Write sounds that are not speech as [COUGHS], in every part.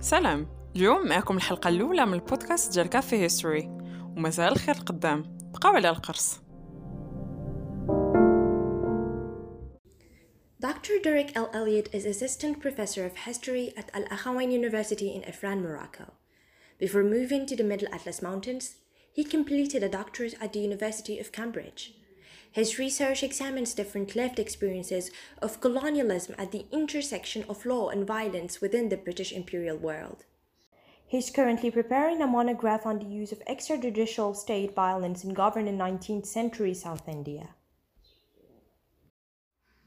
سلام اليوم معكم الحلقة الأولى من البودكاست ديال كافي هيستوري ومازال الخير القدام بقاو على القرص Dr. Derek L. Elliott is Assistant Professor of History at Al Akhawain University in Ifran, Morocco. Before moving to the Middle Atlas Mountains, he completed a doctorate at the University of Cambridge. His research examines different lived experiences of colonialism at the intersection of law and violence within the British imperial world. He's currently preparing a monograph on the use of extrajudicial state violence in governed 19th century South India.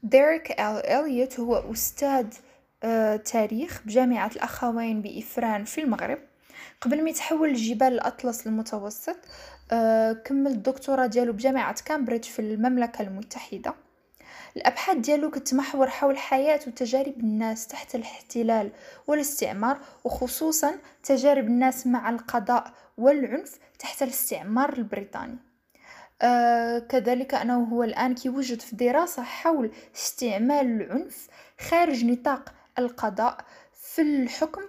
ديريك آل إليوت هو أستاذ آه، تاريخ بجامعة الأخوين بإفران في المغرب قبل ما يتحول لجبال الأطلس المتوسط آه، كمل الدكتوراه ديالو بجامعة كامبريدج في المملكة المتحدة. الأبحاث ديالو كتمحور حول حياة وتجارب الناس تحت الاحتلال والاستعمار وخصوصا تجارب الناس مع القضاء والعنف تحت الاستعمار البريطاني. آه كذلك أنه هو الآن كيوجد في دراسة حول استعمال العنف خارج نطاق القضاء في الحكم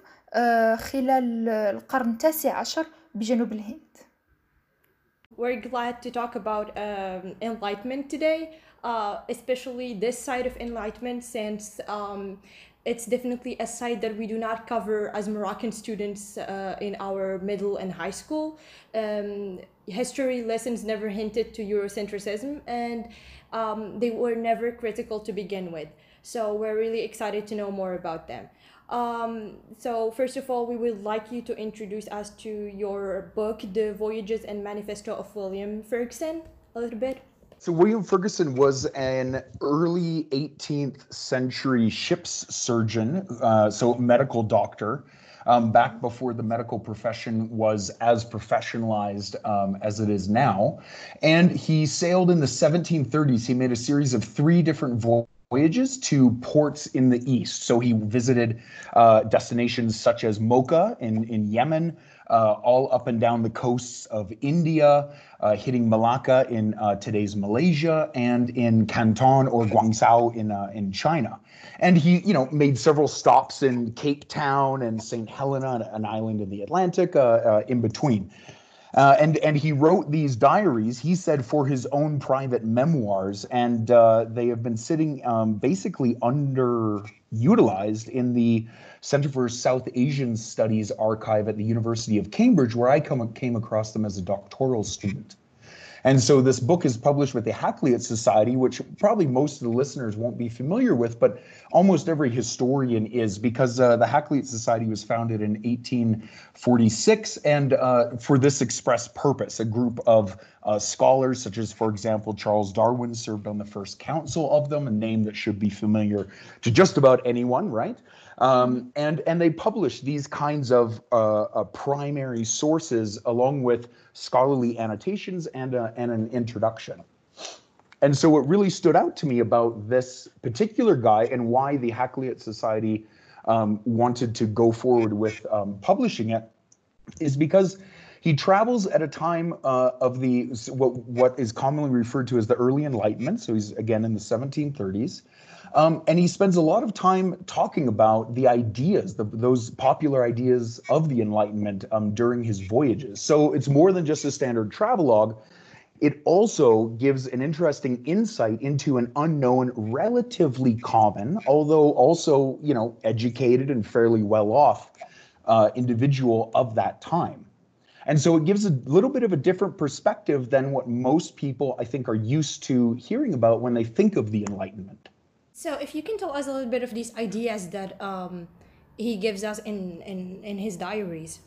خلال القرن التاسع عشر بجنوب الهند We're glad to talk about um, enlightenment today, uh, especially this side of enlightenment, since um, it's definitely a side that we do not cover as Moroccan students uh, in our middle and high school. Um, history lessons never hinted to Eurocentrism, and um, they were never critical to begin with. So we're really excited to know more about them. Um, so first of all, we would like you to introduce us to your book, The Voyages and Manifesto of William Ferguson, a little bit. So William Ferguson was an early 18th century ship's surgeon, uh, so medical doctor, um, back before the medical profession was as professionalized um, as it is now. And he sailed in the 1730s. He made a series of three different voyages voyages to ports in the east. So he visited uh, destinations such as Mocha in, in Yemen, uh, all up and down the coasts of India, uh, hitting Malacca in uh, today's Malaysia, and in Canton or Guangzhou in, uh, in China. And he, you know, made several stops in Cape Town and St. Helena, an island in the Atlantic, uh, in between. Uh, and and he wrote these diaries. He said for his own private memoirs, and uh, they have been sitting um, basically underutilized in the Center for South Asian Studies archive at the University of Cambridge, where I come, came across them as a doctoral student. And so this book is published with the Hakluyt Society, which probably most of the listeners won't be familiar with, but almost every historian is because uh, the Hakluyt Society was founded in 1846 and uh, for this express purpose, a group of uh, scholars, such as, for example, Charles Darwin served on the first council of them, a name that should be familiar to just about anyone, right? Um, and and they publish these kinds of uh, uh, primary sources along with scholarly annotations and a, and an introduction. And so what really stood out to me about this particular guy and why the Hakluyt Society um, wanted to go forward with um, publishing it is because he travels at a time uh, of the what what is commonly referred to as the early Enlightenment. So he's again in the 1730s. Um, and he spends a lot of time talking about the ideas, the, those popular ideas of the Enlightenment um, during his voyages. So it's more than just a standard travelogue. It also gives an interesting insight into an unknown, relatively common, although also, you know, educated and fairly well off uh, individual of that time. And so it gives a little bit of a different perspective than what most people, I think, are used to hearing about when they think of the Enlightenment. So, if you can tell us a little bit of these ideas that um, he gives us in, in, in his diaries.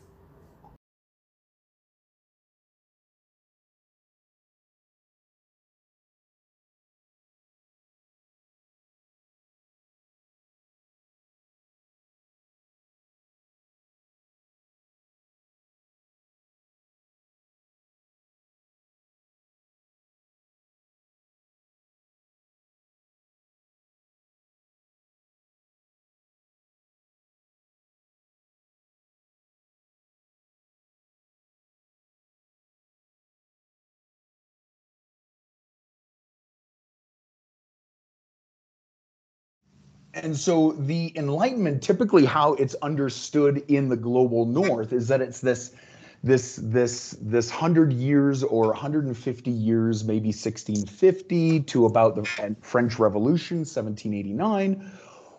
And so the Enlightenment, typically how it's understood in the global North, is that it's this this this this 100 years or 150 years maybe 1650 to about the french revolution 1789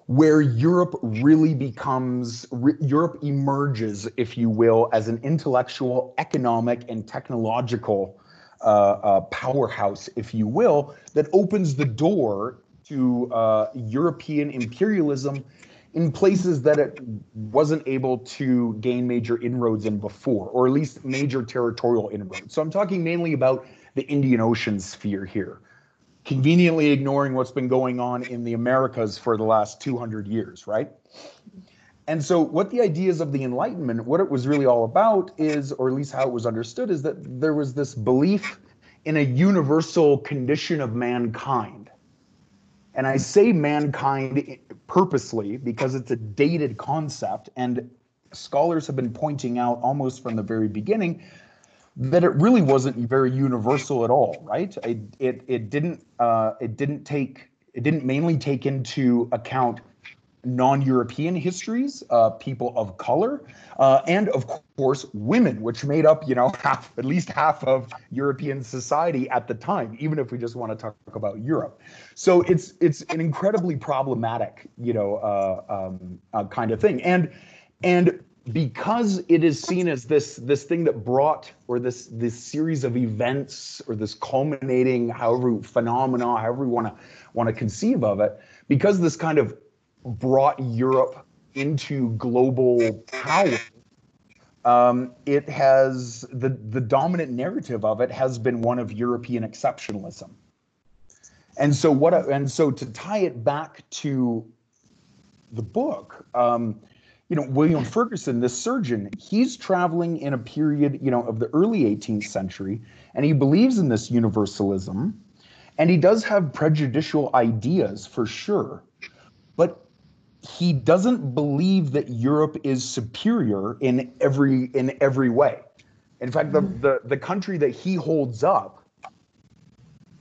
where europe really becomes re, europe emerges if you will as an intellectual economic and technological uh, uh, powerhouse if you will that opens the door to uh, european imperialism in places that it wasn't able to gain major inroads in before, or at least major territorial inroads. So I'm talking mainly about the Indian Ocean sphere here, conveniently ignoring what's been going on in the Americas for the last 200 years, right? And so, what the ideas of the Enlightenment, what it was really all about is, or at least how it was understood, is that there was this belief in a universal condition of mankind. And I say mankind purposely because it's a dated concept and scholars have been pointing out almost from the very beginning that it really wasn't very universal at all right? It it, it didn't uh, it didn't take it didn't mainly take into account non-European histories, uh, people of color, uh, and of course women, which made up, you know, [LAUGHS] half at least half of European society at the time. Even if we just want to talk about Europe, so it's it's an incredibly problematic, you know, uh, um, uh, kind of thing, and and because it is seen as this this thing that brought or this this series of events or this culminating however phenomena however we want to want to conceive of it because this kind of brought Europe into global power, um, it has the the dominant narrative of it has been one of European exceptionalism. And so what and so to tie it back to the book, um, you know, William Ferguson, this surgeon, he's traveling in a period, you know, of the early 18th century, and he believes in this universalism, and he does have prejudicial ideas for sure. But he doesn't believe that Europe is superior in every in every way. In fact, the, the, the country that he holds up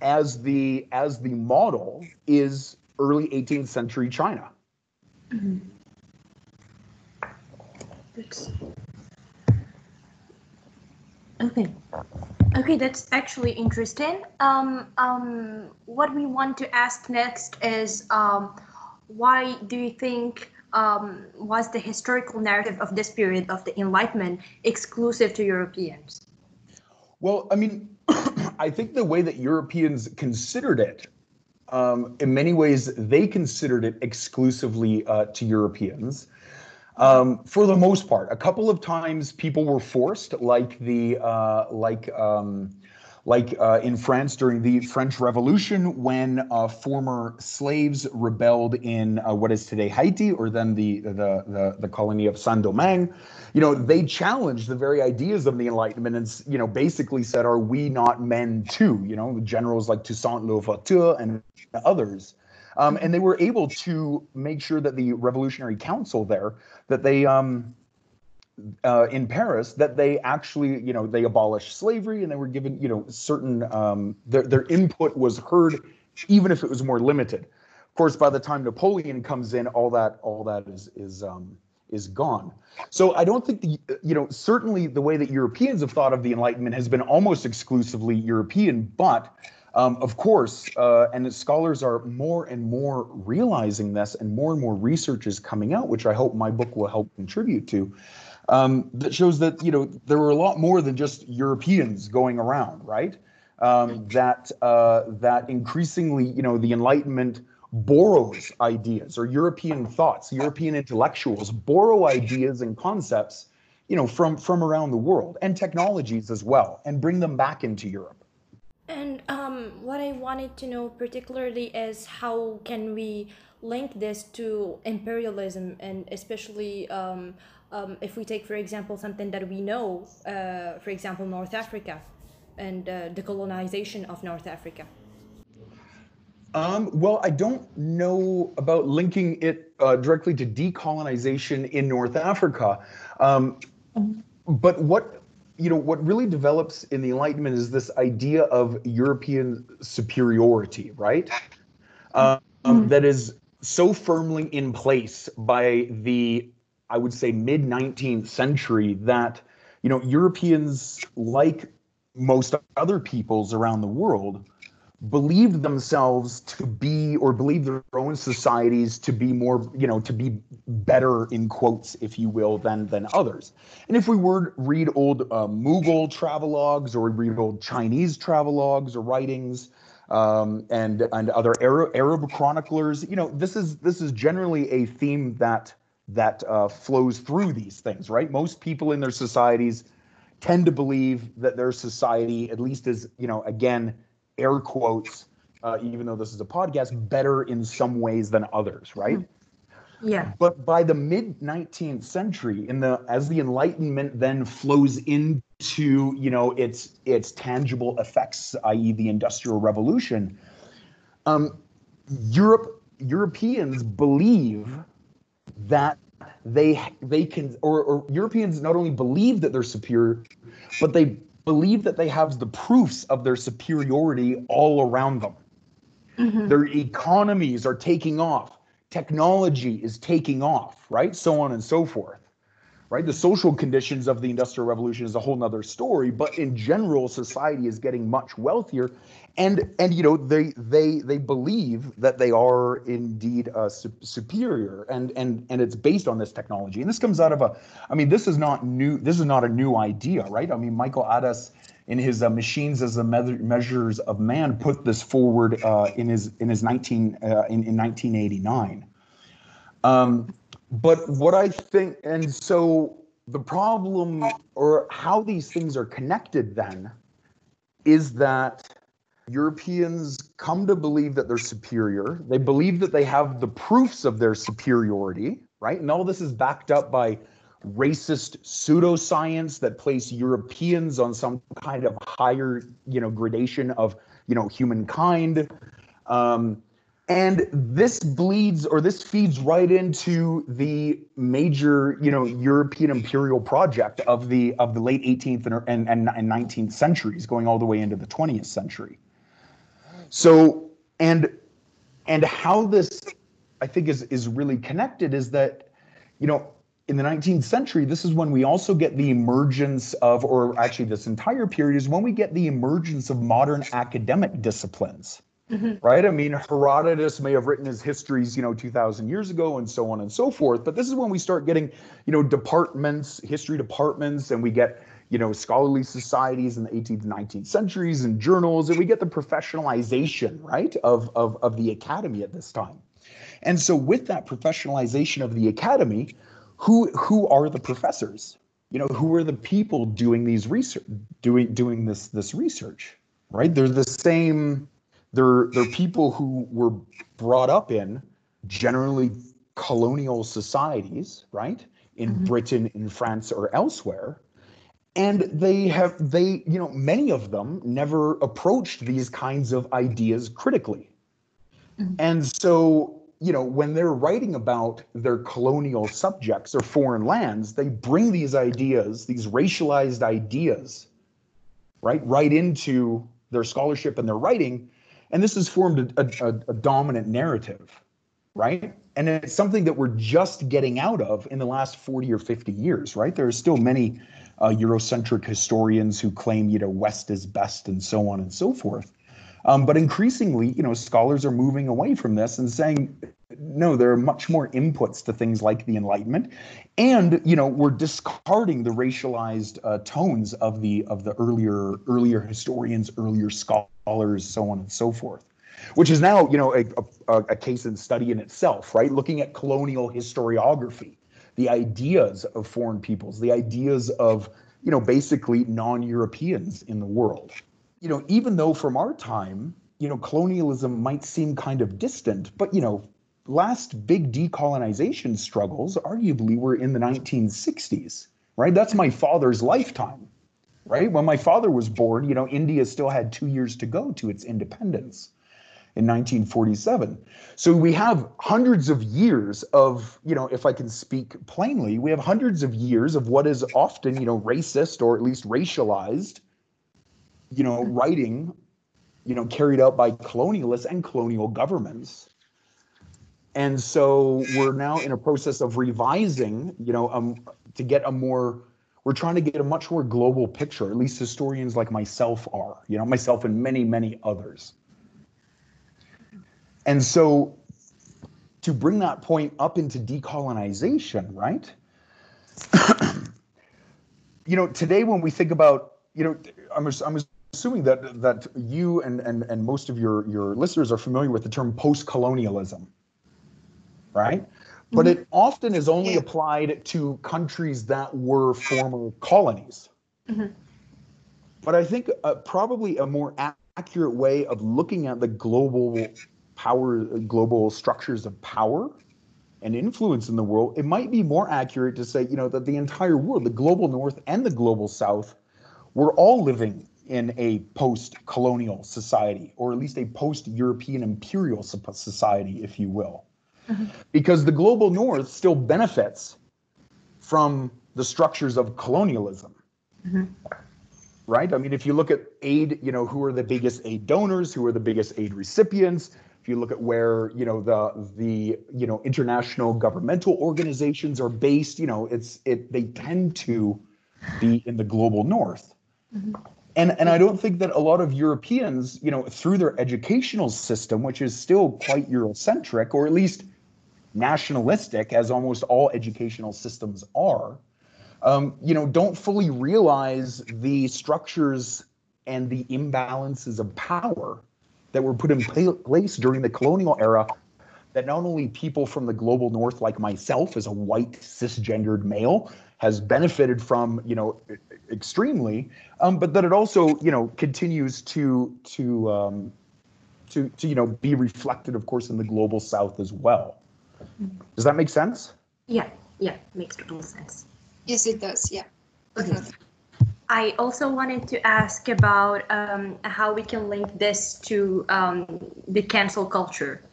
as the as the model is early 18th century China. Mm-hmm. Okay. Okay, that's actually interesting. Um, um, what we want to ask next is um, why do you think um, was the historical narrative of this period of the Enlightenment exclusive to Europeans? Well, I mean, [CLEARS THROAT] I think the way that Europeans considered it, um, in many ways, they considered it exclusively uh, to Europeans. Um, for the most part, a couple of times people were forced, like the uh, like um, like uh, in France during the French Revolution, when uh, former slaves rebelled in uh, what is today Haiti, or then the, the the the colony of Saint Domingue, you know, they challenged the very ideas of the Enlightenment, and you know, basically said, "Are we not men too?" You know, generals like Toussaint Louverture and others. Um, and they were able to make sure that the Revolutionary Council there that they um, uh, in Paris that they actually, you know, they abolished slavery and they were given, you know, certain um, their their input was heard, even if it was more limited. Of course, by the time Napoleon comes in, all that all that is is um, is gone. So I don't think the you know certainly the way that Europeans have thought of the Enlightenment has been almost exclusively European, but um, of course, uh, and scholars are more and more realizing this, and more and more research is coming out, which I hope my book will help contribute to um, that shows that you know there were a lot more than just Europeans going around, right? Um, that uh, that increasingly, you know, the Enlightenment borrows ideas or European thoughts, European intellectuals borrow ideas and concepts, you know, from from around the world and technologies as well, and bring them back into Europe. And um, what I wanted to know particularly is how can we link this to imperialism and especially um, um, if we take, for example, something that we know, uh, for example, North Africa and uh, the colonization of North Africa? Um, well, I don't know about linking it uh, directly to decolonization in North Africa. Um, but what you know, what really develops in the Enlightenment is this idea of European superiority, right? Um, mm-hmm. That is so firmly in place by the, I would say, mid 19th century that, you know, Europeans, like most other peoples around the world, believed themselves to be or believed their own societies to be more you know to be better in quotes if you will than than others. And if we were read old uh, mughal travelogues or read old chinese travelogues or writings um, and and other arab, arab chroniclers you know this is this is generally a theme that that uh, flows through these things right most people in their societies tend to believe that their society at least is you know again air quotes, uh, even though this is a podcast, better in some ways than others, right? Hmm. Yeah. But by the mid 19th century, in the as the Enlightenment then flows into you know its its tangible effects, i.e., the Industrial Revolution, um, Europe Europeans believe that they they can or, or Europeans not only believe that they're superior, but they believe that they have the proofs of their superiority all around them. Mm-hmm. Their economies are taking off, technology is taking off, right? So on and so forth right? The social conditions of the Industrial Revolution is a whole nother story, but in general, society is getting much wealthier, and and you know they they they believe that they are indeed uh, su- superior, and and and it's based on this technology. And this comes out of a, I mean, this is not new. This is not a new idea, right? I mean, Michael Adas in his uh, machines as the me- measures of man put this forward uh, in his in his 19 uh, in, in 1989 um, but what I think, and so the problem or how these things are connected then is that Europeans come to believe that they're superior. They believe that they have the proofs of their superiority, right? And all this is backed up by racist pseudoscience that place Europeans on some kind of higher, you know, gradation of, you know, humankind. Um, and this bleeds or this feeds right into the major you know european imperial project of the of the late 18th and, and, and 19th centuries going all the way into the 20th century. So and and how this i think is is really connected is that you know in the 19th century this is when we also get the emergence of or actually this entire period is when we get the emergence of modern academic disciplines Mm-hmm. Right? I mean, Herodotus may have written his histories, you know, 2000 years ago and so on and so forth. But this is when we start getting, you know, departments, history departments, and we get, you know, scholarly societies in the 18th and 19th centuries and journals, and we get the professionalization, right, of, of, of the academy at this time. And so with that professionalization of the academy, who who are the professors? You know, who are the people doing these research doing doing this this research? Right? They're the same they're they're people who were brought up in generally colonial societies, right? In mm-hmm. Britain, in France, or elsewhere. And they have they, you know, many of them never approached these kinds of ideas critically. Mm-hmm. And so, you know, when they're writing about their colonial subjects or foreign lands, they bring these ideas, these racialized ideas, right, right into their scholarship and their writing and this has formed a, a, a, dominant narrative, right? And it's something that we're just getting out of in the last 40 or 50 years, right? There are still many uh, Eurocentric historians who claim, you know, West is best and so on and so forth. Um, but increasingly, you know, scholars are moving away from this and saying, no, there are much more inputs to things like the Enlightenment, and you know, we're discarding the racialized uh, tones of the of the earlier earlier historians, earlier scholars, so on and so forth, which is now you know a, a, a case in study in itself, right? Looking at colonial historiography, the ideas of foreign peoples, the ideas of you know basically non-Europeans in the world. You know, even though from our time, you know, colonialism might seem kind of distant, but you know, last big decolonization struggles arguably were in the 1960s, right? That's my father's lifetime, right? When my father was born, you know, India still had two years to go to its independence in 1947. So we have hundreds of years of, you know, if I can speak plainly, we have hundreds of years of what is often, you know, racist or at least racialized, you know, writing, you know, carried out by colonialists and colonial governments and so we're now in a process of revising, you know, um, to get a more we're trying to get a much more global picture, at least historians like myself are, you know, myself and many, many others. And so to bring that point up into decolonization, right? [CLEARS THROAT] you know, today when we think about, you know, I'm, I'm assuming that that you and, and, and most of your, your listeners are familiar with the term post-colonialism, right? but mm-hmm. it often is only yeah. applied to countries that were former colonies. Mm-hmm. But I think uh, probably a more accurate way of looking at the global power, global structures of power and influence in the world, it might be more accurate to say, you know, that the entire world, the global north and the global south, were all living in a post-colonial society, or at least a post-European imperial society, if you will. Mm-hmm. Because the global north still benefits from the structures of colonialism. Mm-hmm. Right? I mean, if you look at aid, you know, who are the biggest aid donors, who are the biggest aid recipients, if you look at where, you know, the the, you know, international governmental organizations are based, you know, it's it they tend to be in the global north. Mm-hmm. And, and I don't think that a lot of Europeans, you know, through their educational system, which is still quite Eurocentric, or at least nationalistic, as almost all educational systems are, um, you know, don't fully realize the structures and the imbalances of power that were put in place during the colonial era that not only people from the global north like myself as a white cisgendered male has benefited from you know extremely um, but that it also you know continues to to um, to to you know be reflected of course in the global south as well does that make sense? Yeah, yeah, makes total sense. Yes, it does. Yeah. Okay. I also wanted to ask about um, how we can link this to um, the cancel culture.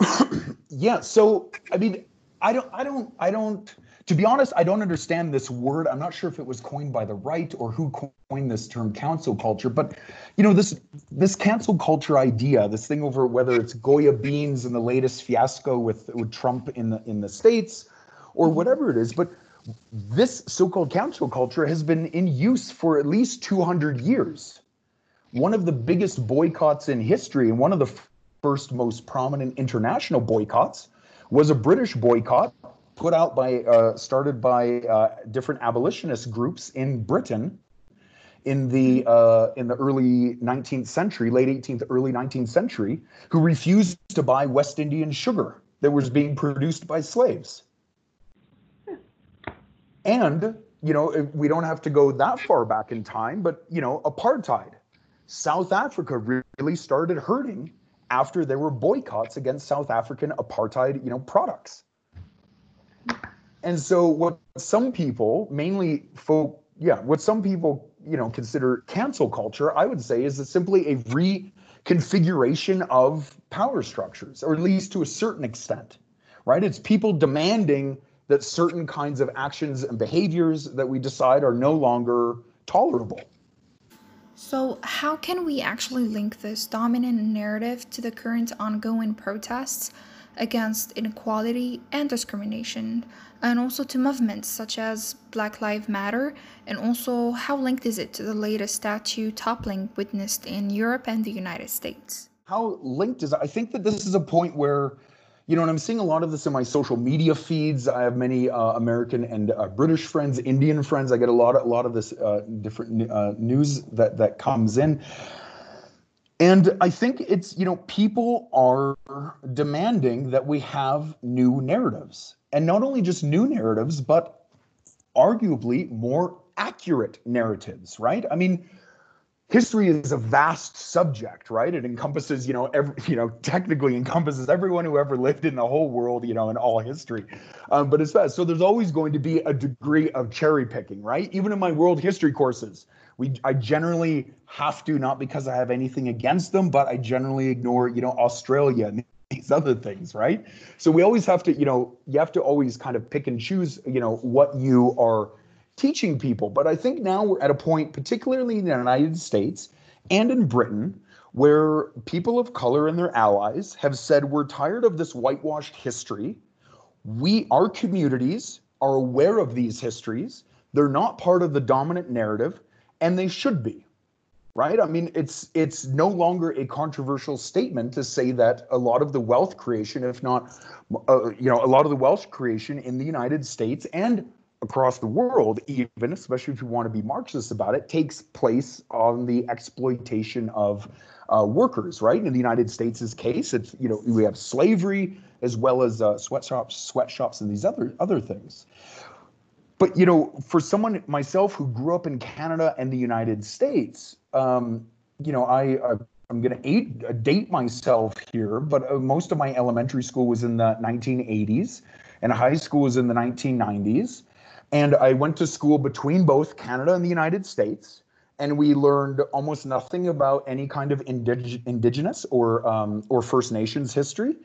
[COUGHS] yeah. So, I mean, I don't, I don't, I don't to be honest, I don't understand this word. I'm not sure if it was coined by the right or who coined this term cancel culture, but you know, this this cancel culture idea, this thing over whether it's Goya beans and the latest fiasco with, with Trump in the in the States or mm-hmm. whatever it is, but this so-called cancel culture has been in use for at least 200 years. One of the biggest boycotts in history and one of the first most prominent international boycotts was a British boycott put out by, uh, started by uh, different abolitionist groups in Britain in the uh, in the early 19th century, late 18th, early 19th century, who refused to buy West Indian sugar that was being produced by slaves. And you know, we don't have to go that far back in time, but you know, apartheid. South Africa really started hurting after there were boycotts against South African apartheid, you know, products. And so what some people, mainly folk, yeah, what some people, you know, consider cancel culture, I would say is simply a reconfiguration of power structures, or at least to a certain extent, right? It's people demanding that certain kinds of actions and behaviors that we decide are no longer tolerable. So, how can we actually link this dominant narrative to the current ongoing protests against inequality and discrimination, and also to movements such as Black Lives Matter, and also how linked is it to the latest statue toppling witnessed in Europe and the United States? How linked is it? I think that this is a point where, you know, and I'm seeing a lot of this in my social media feeds. I have many uh, American and uh, British friends, Indian friends. I get a lot of a lot of this uh, different uh, news that that comes in. And I think it's, you know, people are demanding that we have new narratives. And not only just new narratives, but arguably more accurate narratives, right? I mean, history is a vast subject, right? It encompasses, you know, every, you know, technically encompasses everyone who ever lived in the whole world, you know, in all history. Um, but it's fast. So there's always going to be a degree of cherry picking, right? Even in my world history courses, we I generally have to not because I have anything against them, but I generally ignore you know Australia and these other things, right? So we always have to you know you have to always kind of pick and choose you know what you are teaching people. But I think now we're at a point, particularly in the United States and in Britain, where people of color and their allies have said we're tired of this whitewashed history. We, our communities, are aware of these histories. They're not part of the dominant narrative, and they should be. Right? I mean, it's it's no longer a controversial statement to say that a lot of the wealth creation, if not, uh, you know, a lot of the wealth creation in the United States and across the world, even especially if you want to be Marxist about it, takes place on the exploitation of uh, workers. Right? In the United States' case, it's you know we have slavery as well as uh, sweatshops, sweatshops, and these other other things. But you know, for someone myself who grew up in Canada and the United States, um, you know, I, I I'm going to date myself here, but uh, most of my elementary school was in the 1980s, and high school was in the 1990s. And I went to school between both Canada and the United States, and we learned almost nothing about any kind of indig- indigenous or um, or First Nations history.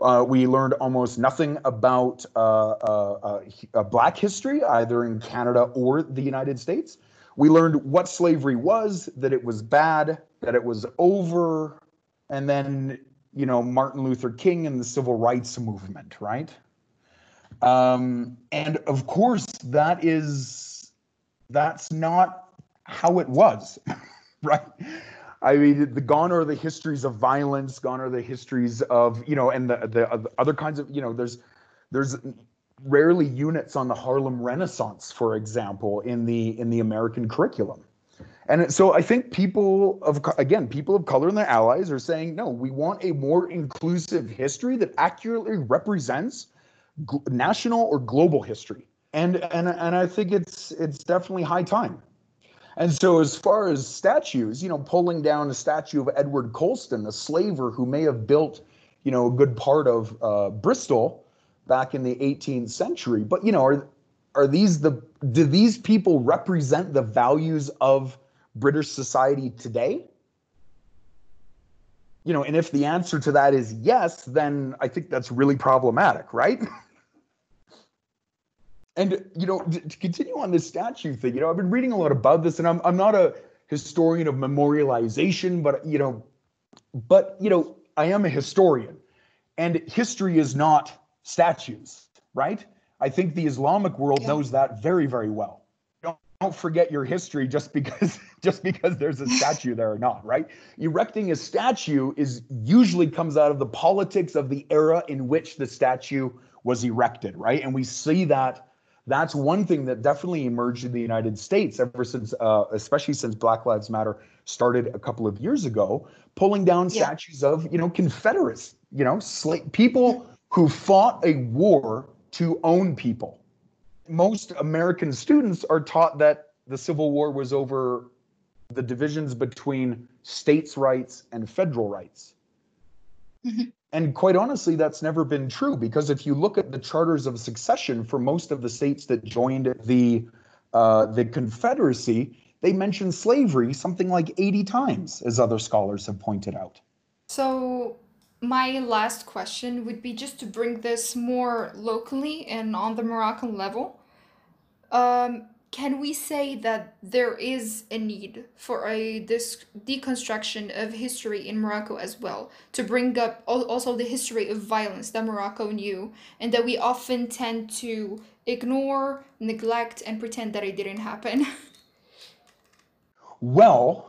Uh, we learned almost nothing about uh, uh, uh, Black history, either in Canada or the United States. We learned what slavery was, that it was bad, that it was over, and then, you know, Martin Luther King and the civil rights movement, right? Um, and of course, that is, that's not how it was, [LAUGHS] right? I mean, the gone are the histories of violence, gone are the histories of you know, and the uh, the other kinds of you know, there's there's rarely units on the Harlem Renaissance, for example, in the in the American curriculum. And so I think people of again, people of color and their allies are saying, no, we want a more inclusive history that accurately represents national or global history. And and and I think it's it's definitely high time. And so, as far as statues, you know, pulling down a statue of Edward Colston, a slaver who may have built, you know, a good part of uh, Bristol back in the 18th century. But you know, are are these the do these people represent the values of British society today? You know, and if the answer to that is yes, then I think that's really problematic, right? [LAUGHS] And you know, to continue on this statue thing, you know, I've been reading a lot about this, and I'm I'm not a historian of memorialization, but you know, but you know, I am a historian, and history is not statues, right? I think the Islamic world yeah. knows that very, very well. Don't, don't forget your history just because [LAUGHS] just because there's a [LAUGHS] statue there or not, right? Erecting a statue is usually comes out of the politics of the era in which the statue was erected, right? And we see that that's one thing that definitely emerged in the United States ever since, uh, especially since Black Lives Matter started a couple of years ago, pulling down yeah. statues of, you know, Confederates, you know, sla- people who fought a war to own people. Most American students are taught that the Civil War was over the divisions between states' rights and federal rights. Mm-hmm. And quite honestly, that's never been true because if you look at the charters of succession for most of the states that joined the uh, the Confederacy, they mention slavery something like 80 times, as other scholars have pointed out. So, my last question would be just to bring this more locally and on the Moroccan level. Um, can we say that there is a need for a this deconstruction of history in Morocco as well to bring up also the history of violence that Morocco knew and that we often tend to ignore, neglect and pretend that it didn't happen? [LAUGHS] well,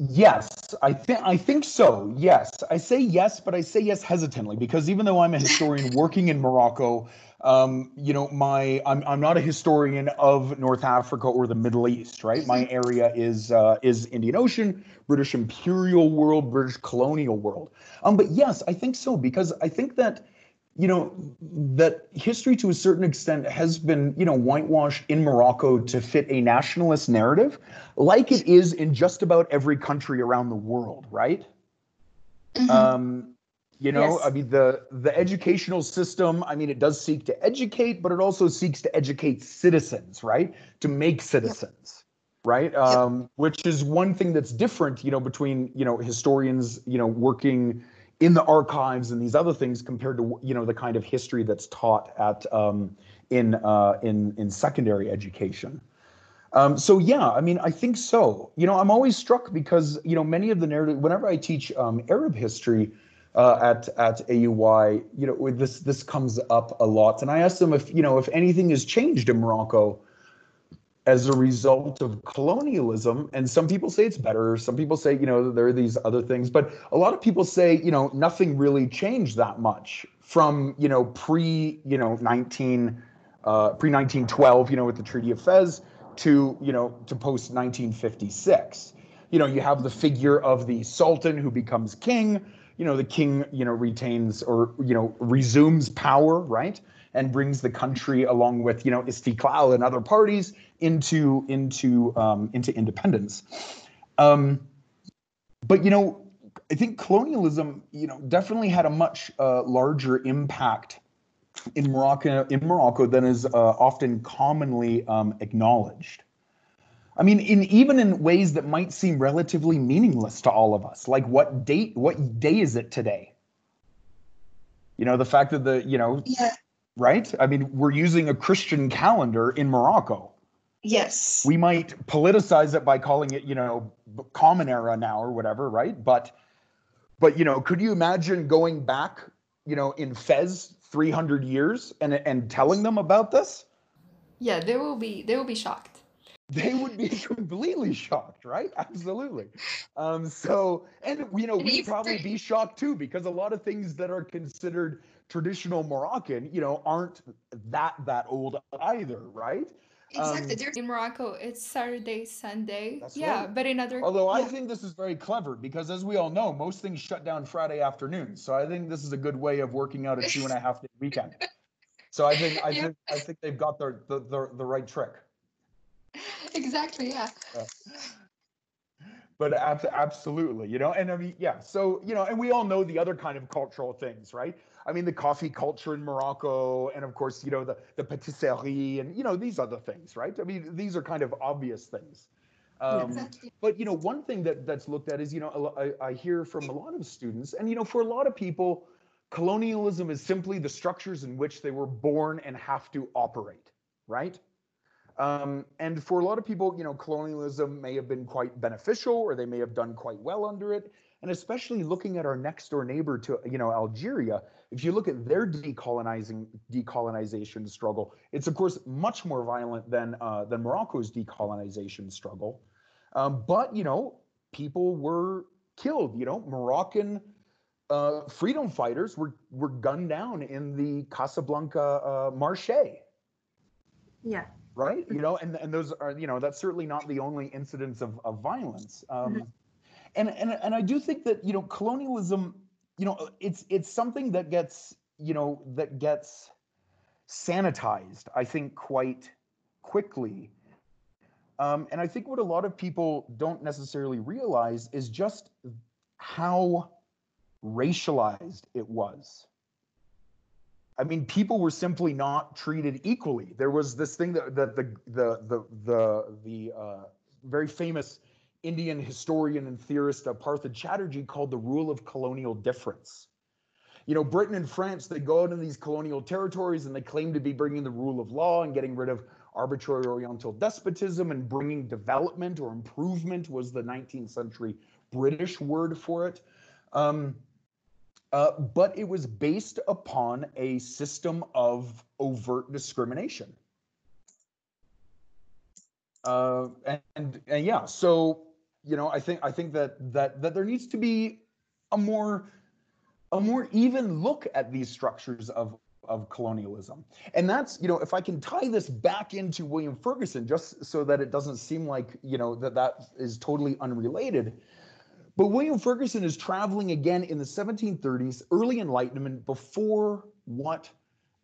Yes, I think I think so. Yes, I say yes, but I say yes hesitantly because even though I'm a historian [LAUGHS] working in Morocco, um, you know, my I'm I'm not a historian of North Africa or the Middle East, right? My mm-hmm. area is uh, is Indian Ocean, British imperial world, British colonial world. Um, but yes, I think so because I think that you know that history to a certain extent has been you know whitewashed in Morocco to fit a nationalist narrative, like it is in just about every country around the world, right? Mm-hmm. Um, you know, yes. I mean the the educational system, I mean it does seek to educate, but it also seeks to educate citizens, right? To make citizens. Yep. Right, um, which is one thing that's different, you know, between you know historians, you know, working in the archives and these other things compared to you know the kind of history that's taught at um, in uh, in in secondary education. Um, so yeah, I mean, I think so. You know, I'm always struck because you know many of the narrative. Whenever I teach um, Arab history uh, at at AUI, you know, this this comes up a lot, and I ask them if you know if anything has changed in Morocco as a result of colonialism. And some people say it's better. Some people say, you know, there are these other things. But a lot of people say, you know, nothing really changed that much from, you know, pre, you know, 19, uh, pre 1912, you know, with the Treaty of Fez to, you know, to post 1956. You know, you have the figure of the Sultan who becomes king. You know, the king, you know, retains or, you know, resumes power, right? and brings the country along with you know Istiklal and other parties into into um, into independence. Um, but you know, I think colonialism, you know, definitely had a much uh, larger impact in Morocco in Morocco than is uh, often commonly um, acknowledged. I mean, in even in ways that might seem relatively meaningless to all of us, like what date, what day is it today? You know, the fact that the you know Yeah. right? I mean, we're using a Christian calendar in Morocco. Yes. We might politicize it by calling it, you know, common era now or whatever, right? But, but you know, could you imagine going back, you know, in Fez 300 years and and telling them about this? Yeah, they will be they will be shocked. They would be [LAUGHS] completely shocked, right? Absolutely. Um, so, and you know, we'd probably be shocked too because a lot of things that are considered traditional Moroccan, you know, aren't that that old either, right? Exactly. Um, In Morocco, it's Saturday, Sunday. Yeah, right. but in other Although I think this is very clever because, as we all know, most things shut down Friday afternoon. So I think this is a good way of working out a two and a half day weekend. So I think I [LAUGHS] Yeah. think I think they've got the the the, the right trick. exactly yeah. But ab- absolutely, you know, and I mean, yeah. So you know, and we all know the other kind of cultural things, right? I mean, the coffee culture in Morocco, and of course, you know, the the patisserie, and you know, these other things, right? I mean, these are kind of obvious things. Um, exactly. But you know, one thing that that's looked at is you know I, I hear from a lot of students, and you know, for a lot of people, colonialism is simply the structures in which they were born and have to operate, right? Um, and for a lot of people, you know, colonialism may have been quite beneficial, or they may have done quite well under it. And especially looking at our next door neighbor to you know Algeria, if you look at their decolonizing decolonization struggle, it's of course much more violent than uh, than Morocco's decolonization struggle. Um, but you know, people were killed. You know, Moroccan uh, freedom fighters were were gunned down in the Casablanca uh, Marché, Yeah. right? You know, and and those are you know that's certainly not the only incidents of of violence. Um, and and and I do think that you know colonialism, you know, it's it's something that gets you know that gets sanitized. I think quite quickly. Um, and I think what a lot of people don't necessarily realize is just how racialized it was. I mean, people were simply not treated equally. There was this thing that, that the the the the the uh, very famous Indian historian and theorist uh, Partha Chatterjee called the rule of colonial difference. You know, Britain and France, they go out in these colonial territories and they claim to be bringing the rule of law and getting rid of arbitrary oriental despotism and bringing development or improvement was the 19th century British word for it. Um, uh, but it was based upon a system of overt discrimination. Uh, and, and and yeah, so you know, I think I think that that that there needs to be a more a more even look at these structures of of colonialism. And that's, you know, if I can tie this back into William Ferguson, just so that it doesn't seem like, you know, that that is totally unrelated. But William Ferguson is traveling again in the 1730s, early Enlightenment, before what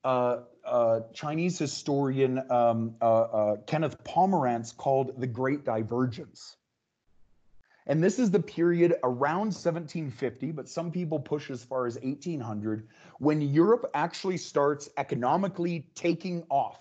uh, uh, Chinese historian um, uh, uh, Kenneth Pomeranz called the Great Divergence. And this is the period around 1750, but some people push as far as 1800, when Europe actually starts economically taking off,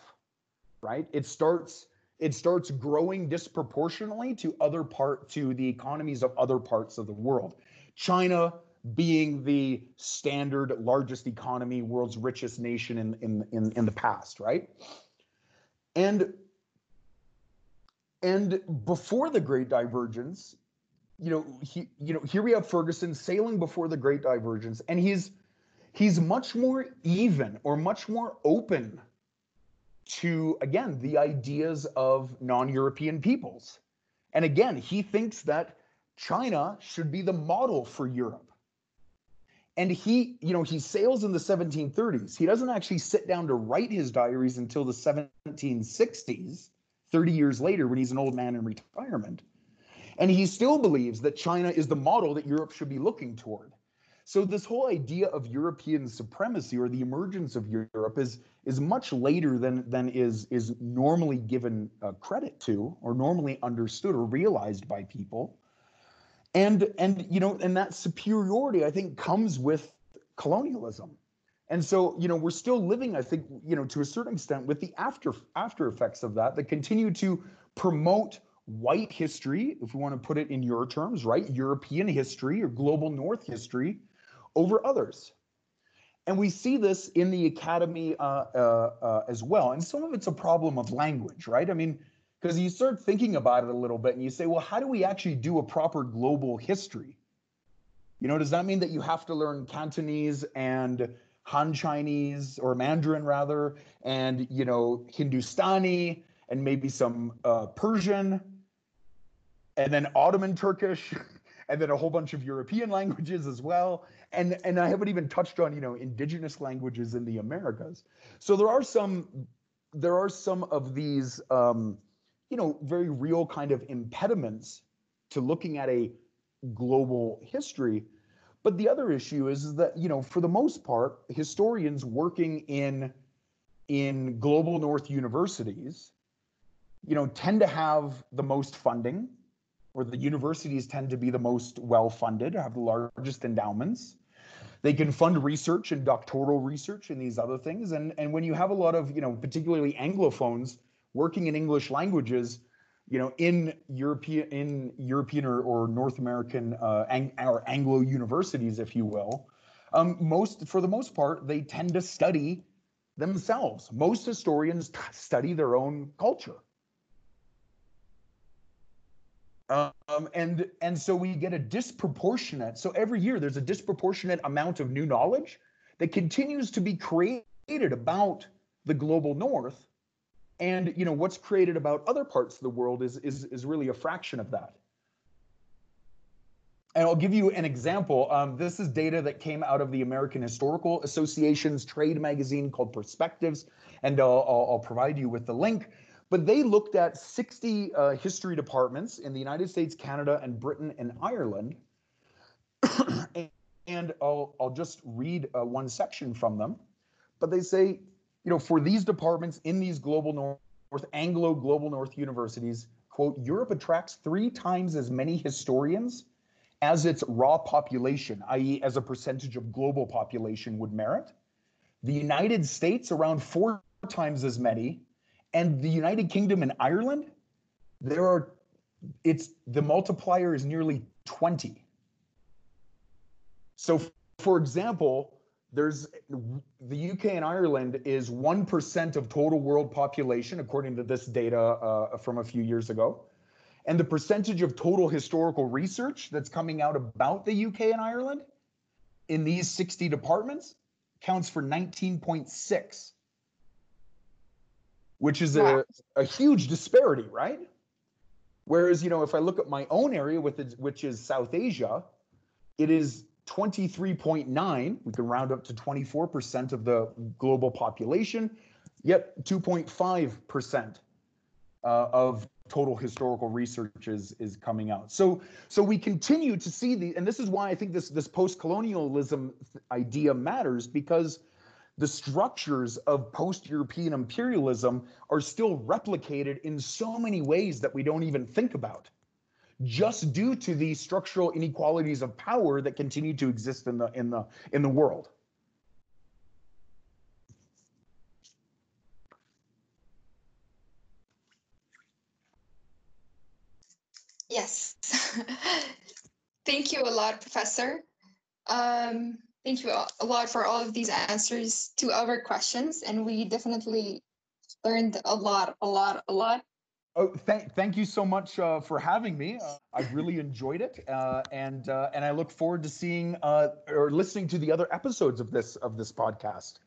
right? It starts it starts growing disproportionately to other part to the economies of other parts of the world. China being the standard largest economy, world's richest nation in in in, in the past, right? And And before the Great Divergence, you know, he, you know, here we have Ferguson sailing before the Great Divergence, and he's he's much more even or much more open to again the ideas of non-European peoples. And again, he thinks that China should be the model for Europe. And he, you know, he sails in the 1730s. He doesn't actually sit down to write his diaries until the 1760s, 30 years later, when he's an old man in retirement. And he still believes that China is the model that Europe should be looking toward. So this whole idea of European supremacy or the emergence of Europe is is much later than than is is normally given uh, credit to or normally understood or realized by people. And and you know and that superiority I think comes with colonialism. And so, you know, we're still living, I think, you know, to a certain extent with the after after effects of that that continue to promote white history, if we want to put it in your terms, right? European history or global north history over others. And we see this in the academy uh, uh, uh, as well. And some of it's a problem of language, right? I mean, because you start thinking about it a little bit and you say, well, how do we actually do a proper global history? You know, does that mean that you have to learn Cantonese and Han Chinese or Mandarin rather, and you know Hindustani and maybe some uh, Persian, and then Ottoman Turkish, [LAUGHS] and then a whole bunch of European languages as well, and and I haven't even touched on you know indigenous languages in the Americas. So there are some there are some of these um, you know very real kind of impediments to looking at a global history. But the other issue is, is that you know for the most part historians working in in global north universities you know tend to have the most funding or the universities tend to be the most well funded have the largest endowments they can fund research and doctoral research and these other things. And, and when you have a lot of, you know, particularly Anglophones working in English languages, you know, in European in European or, or North American uh, ang- or Anglo universities, if you will, um, most for the most part they tend to study themselves. Most historians t- study their own culture. Um, and and so we get a disproportionate. So every year there's a disproportionate amount of new knowledge that continues to be created about the global north, and you know what's created about other parts of the world is is is really a fraction of that. And I'll give you an example. Um, this is data that came out of the American Historical Association's trade magazine called Perspectives, and I'll, I'll, I'll provide you with the link. But they looked at 60 uh, history departments in the United States, Canada, and Britain and Ireland. [CLEARS THROAT] and I'll, I'll just read uh, one section from them. But they say, you know, for these departments in these global north, Anglo global north universities, quote, Europe attracts three times as many historians as its raw population, i.e., as a percentage of global population would merit. The United States, around four times as many, and the United Kingdom and Ireland, there are it's the multiplier is nearly 20. So for example, there's the UK and Ireland is 1% of total world population according to this data uh, from a few years ago. And the percentage of total historical research that's coming out about the UK and Ireland in these 60 departments counts for 19.6 which is a, a huge disparity, right? Whereas, you know, if I look at my own area, with it, which is South Asia, it is 23.9. We can round up to 24% of the global population, yet 2.5% uh, of total historical research is, is coming out. So, so we continue to see the, and this is why I think this, this post-colonialism idea matters because the structures of post European imperialism are still replicated in so many ways that we don't even think about, just due to the structural inequalities of power that continue to exist in the, in the, in the world. Yes. [LAUGHS] Thank you a lot, Professor. Um, Thank you a lot for all of these answers to our questions. And we definitely learned a lot, a lot, a lot. Oh, thank thank you so much uh, for having me. Uh, I've really enjoyed it, uh, and uh, and I look forward to seeing uh, or listening to the other episodes of this of this podcast.